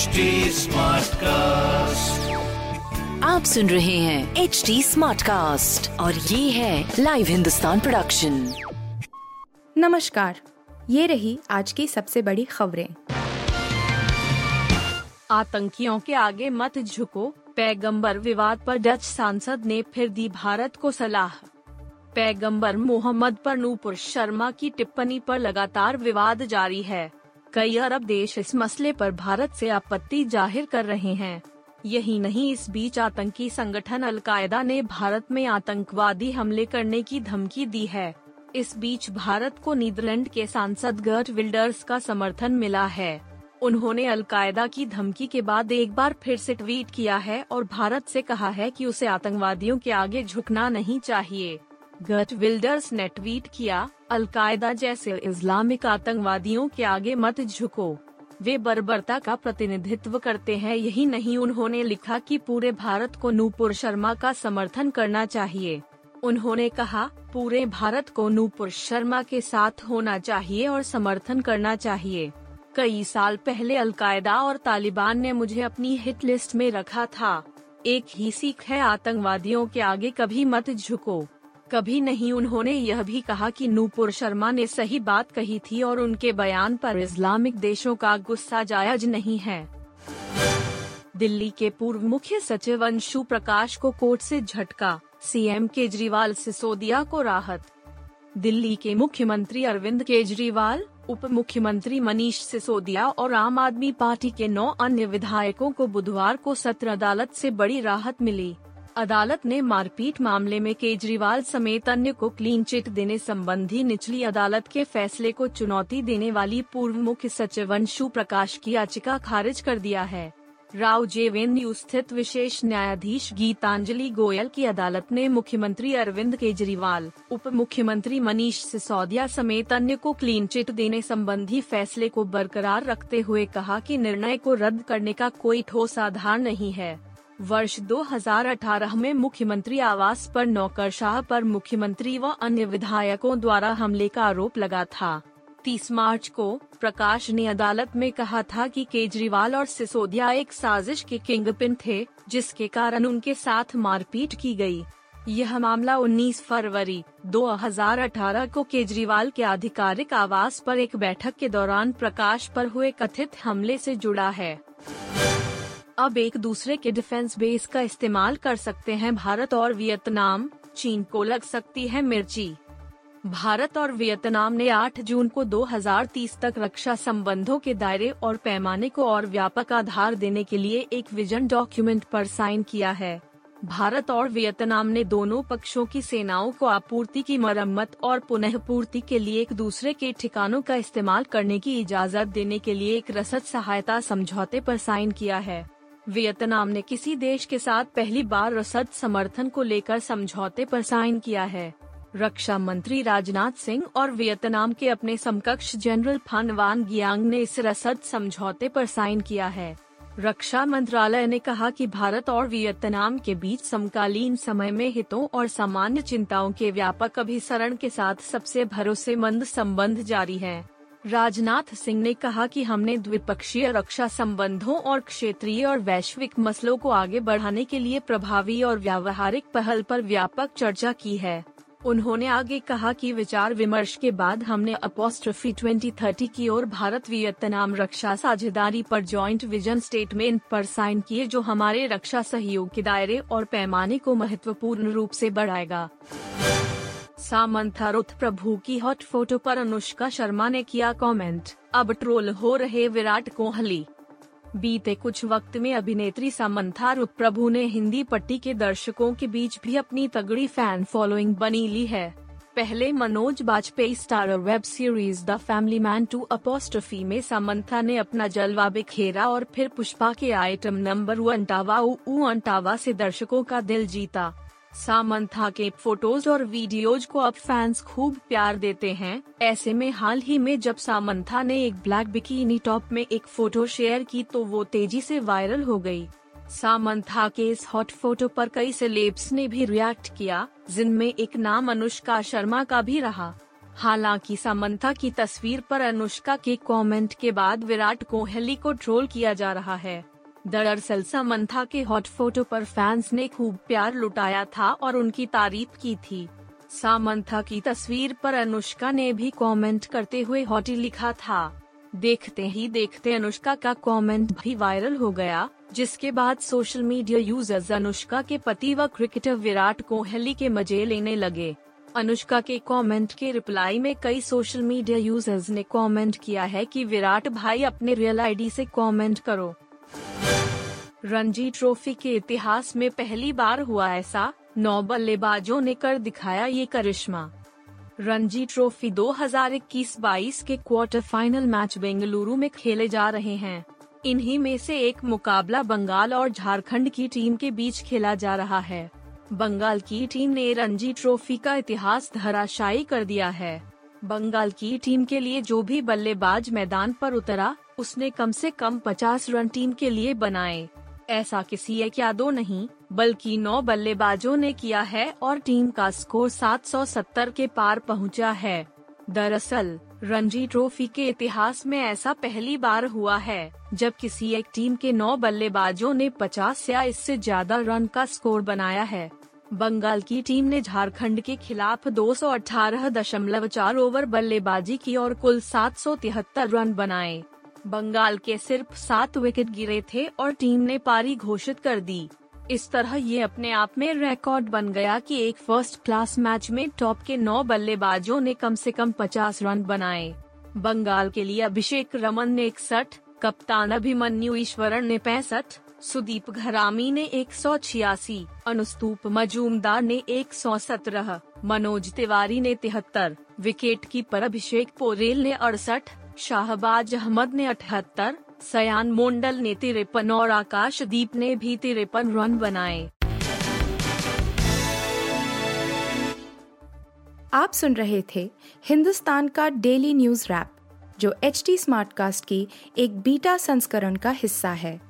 HD cast आप सुन रहे हैं एच डी स्मार्ट कास्ट और ये है लाइव हिंदुस्तान प्रोडक्शन नमस्कार ये रही आज की सबसे बड़ी खबरें। आतंकियों के आगे मत झुको पैगंबर विवाद पर डच सांसद ने फिर दी भारत को सलाह। पैगंबर मोहम्मद पर नूपुर शर्मा की टिप्पणी पर लगातार विवाद जारी है। कई अरब देश इस मसले पर भारत से आपत्ति ज़ाहिर कर रहे हैं। यही नहीं, इस बीच आतंकी संगठन अलकायदा ने भारत में आतंकवादी हमले करने की धमकी दी है। इस बीच भारत को नीदरलैंड के सांसद गर्ट विल्डर्स का समर्थन मिला है। उन्होंने अलकायदा की धमकी के बाद एक बार फिर से ट्वीट किया है और भारत से कहा है कि उसे आतंकवादियों के आगे झुकना नहीं चाहिए। गर्ट विल्डर्स ने ट्वीट किया अलकायदा जैसे इस्लामिक आतंकवादियों के आगे मत झुको। वे बर्बरता का प्रतिनिधित्व करते हैं, यही नहीं उन्होंने लिखा कि पूरे भारत को नूपुर शर्मा का समर्थन करना चाहिए। उन्होंने कहा, पूरे भारत को नूपुर शर्मा के साथ होना चाहिए और समर्थन करना चाहिए। कई साल पहले अलकायदा और तालिबान ने मुझे अपनी हिट लिस्ट में रखा था। एक ही सीख है, आतंकवादियों के आगे कभी मत झुको। कभी नहीं उन्होंने यह भी कहा कि नूपुर शर्मा ने सही बात कही थी और उनके बयान पर इस्लामिक देशों का गुस्सा जायज़ नहीं है। दिल्ली के पूर्व मुख्य सचिव अंशु प्रकाश को कोर्ट से झटका, सीएम केजरीवाल सिसोदिया को राहत। दिल्ली के मुख्यमंत्री अरविंद केजरीवाल उप मुख्यमंत्री मनीष सिसोदिया और आम आदमी पार्टी के नौ अन्य विधायकों को बुधवार को सत्र अदालत से बड़ी राहत मिली। अदालत ने मारपीट मामले में केजरीवाल समेत अन्य को क्लीन चिट देने संबंधी निचली अदालत के फैसले को चुनौती देने वाली पूर्व मुख्य सचिव अंशु प्रकाश की याचिका खारिज कर दिया है। राव जेवेन्यू स्थित विशेष न्यायाधीश गीतांजलि गोयल की अदालत ने मुख्यमंत्री अरविंद केजरीवाल उप मुख्यमंत्री मनीष सिसोदिया समेत अन्य को क्लीन चिट देने संबंधी फैसले को बरकरार रखते हुए कहा कि निर्णय को रद्द करने का कोई ठोस आधार नहीं है। वर्ष 2018 में मुख्यमंत्री आवास पर, नौकरशाह पर मुख्यमंत्री व अन्य विधायकों द्वारा हमले का आरोप लगा था 30 मार्च को प्रकाश ने अदालत में कहा था कि केजरीवाल और सिसोदिया एक साजिश के किंगपिन थे, जिसके कारण उनके साथ मारपीट की गई। यह मामला 19 फरवरी 2018 को केजरीवाल के आधिकारिक आवास पर एक बैठक के दौरान प्रकाश पर हुए कथित हमले से जुड़ा है अब एक दूसरे के डिफेंस बेस का इस्तेमाल कर सकते हैं। भारत और वियतनाम, चीन को लग सकती है मिर्ची। भारत और वियतनाम ने 8 जून को 2030 तक रक्षा संबंधों के दायरे और पैमाने को और व्यापक आधार देने के लिए एक विजन डॉक्यूमेंट पर साइन किया है। भारत और वियतनाम ने दोनों पक्षों की सेनाओं को आपूर्ति की मरम्मत और पुनः पूर्ति के लिए एक दूसरे के ठिकानों का इस्तेमाल करने की इजाज़त देने के लिए एक रसद सहायता समझौते पर साइन किया है। वियतनाम ने किसी देश के साथ पहली बार रसद समर्थन को लेकर समझौते पर साइन किया है। रक्षा मंत्री राजनाथ सिंह और वियतनाम के अपने समकक्ष जनरल फन वान गियांग ने इस रसद समझौते पर साइन किया है। रक्षा मंत्रालय ने कहा कि भारत और वियतनाम के बीच समकालीन समय में हितों और सामान्य चिंताओं के व्यापक अभिसरण के साथ सबसे भरोसेमंद संबंध जारी है। राजनाथ सिंह ने कहा कि हमने द्विपक्षीय रक्षा संबंधों और क्षेत्रीय और वैश्विक मसलों को आगे बढ़ाने के लिए प्रभावी और व्यावहारिक पहल पर व्यापक चर्चा की है। उन्होंने आगे कहा कि विचार विमर्श के बाद हमने अपोस्ट्रफी 2030 की ओर भारत वियतनाम रक्षा साझेदारी पर जॉइंट विजन स्टेटमेंट पर साइन किए जो हमारे रक्षा सहयोग के दायरे और पैमाने को महत्वपूर्ण रूप से बढ़ाएगा। सामंथा रुथ प्रभु की हॉट फ़ोटो पर अनुष्का शर्मा ने किया कमेंट अब ट्रोल हो रहे विराट कोहली। बीते कुछ वक्त में अभिनेत्री सामंथा रुथ प्रभु ने हिंदी पट्टी के दर्शकों के बीच भी अपनी तगड़ी फ़ैन फॉलोइंग बनी ली है। पहले Manoj Bajpayee star web series the family man two अपोस्टफी में सामंथा ने अपना जलवा बिखेरा और फिर पुष्पा के आइटम नंबर वन टावा ऊ, अंटावा से दर्शकों का दिल जीता। सामंथा के फ़ोटोज़ और वीडियोज़ को अब फैंस खूब प्यार देते हैं। ऐसे में हाल ही में जब सामंथा ने एक ब्लैक बिकिनी टॉप में एक फ़ोटो शेयर की तो वो तेज़ी से वायरल हो गई। सामंथा के इस हॉट फ़ोटो पर कई सेलेब्स ने भी रिएक्ट किया, जिनमें एक नाम अनुष्का शर्मा का भी रहा। हालाँकि सामंथा की तस्वीर पर अनुष्का के कमेंट के बाद विराट कोहली को ट्रोल किया जा रहा है। दरअसल समंथा के हॉट फ़ोटो पर फैंस ने खूब प्यार लुटाया था और उनकी तारीफ़ की थी। सामंथा की तस्वीर पर अनुष्का ने भी कमेंट करते हुए हॉटी लिखा था। देखते ही देखते अनुष्का का कमेंट भी वायरल हो गया, जिसके बाद सोशल मीडिया यूज़र्स अनुष्का के पति व क्रिकेटर विराट कोहली के मज़े लेने लगे। अनुष्का के कमेंट के रिप्लाई में कई सोशल मीडिया यूज़र्स ने कमेंट किया है कि विराट भाई अपने रियल आईडी से कमेंट करो। रणजी ट्रॉफी के इतिहास में पहली बार हुआ ऐसा, नौ बल्लेबाजों ने कर दिखाया ये करिश्मा। रणजी ट्रॉफी 2021-22 के क्वार्टर फाइनल मैच बेंगलुरु में खेले जा रहे हैं। इन्हीं में से एक मुकाबला बंगाल और झारखंड की टीम के बीच खेला जा रहा है। बंगाल की टीम ने रणजी ट्रॉफी का इतिहास धराशायी कर दिया है। बंगाल की टीम के लिए जो भी बल्लेबाज मैदान पर उतरा उसने कम से कम 50 रन टीम के लिए बनाए। ऐसा किसी एक या दो नहीं, बल्कि नौ बल्लेबाजों ने किया है और टीम का स्कोर 770 के पार पहुँचा है। दरअसल, रणजी ट्रॉफी के इतिहास में ऐसा पहली बार हुआ है, जब किसी एक टीम के नौ बल्लेबाजों ने 50 या इससे ज़्यादा रन का स्कोर बनाया है। बंगाल की टीम ने झारखंड के खिलाफ 218.4 ओवर बल्लेबाजी की और कुल सात सौ तिहत्तर रन बनाए। बंगाल के सिर्फ़ सात विकेट गिरे थे और टीम ने पारी घोषित कर दी। इस तरह ये अपने आप में रिकॉर्ड बन गया कि एक फ़र्स्ट क्लास मैच में टॉप के नौ बल्लेबाजों ने कम से कम 50 रन बनाए। बंगाल के लिए अभिषेक रमन ने इकसठ, कप्तान अभिमन्यु ईश्वरन ने पैंसठ सुदीप घरामी ने एक सौ छियासी, अनुस्तूप मजूमदार ने एक सौ सत्रह, मनोज तिवारी ने तिहत्तर, विकेट कीपर अभिषेक पोरेल ने अड़सठ, शाहबाज अहमद ने अठहत्तर, सयान मोंडल ने तिरपन और आकाशदीप ने भी तिरपन रन बनाए। आप सुन रहे थे हिंदुस्तान का डेली न्यूज़ रैप, जो एच टी स्मार्टकास्ट की एक बीटा संस्करण का हिस्सा है।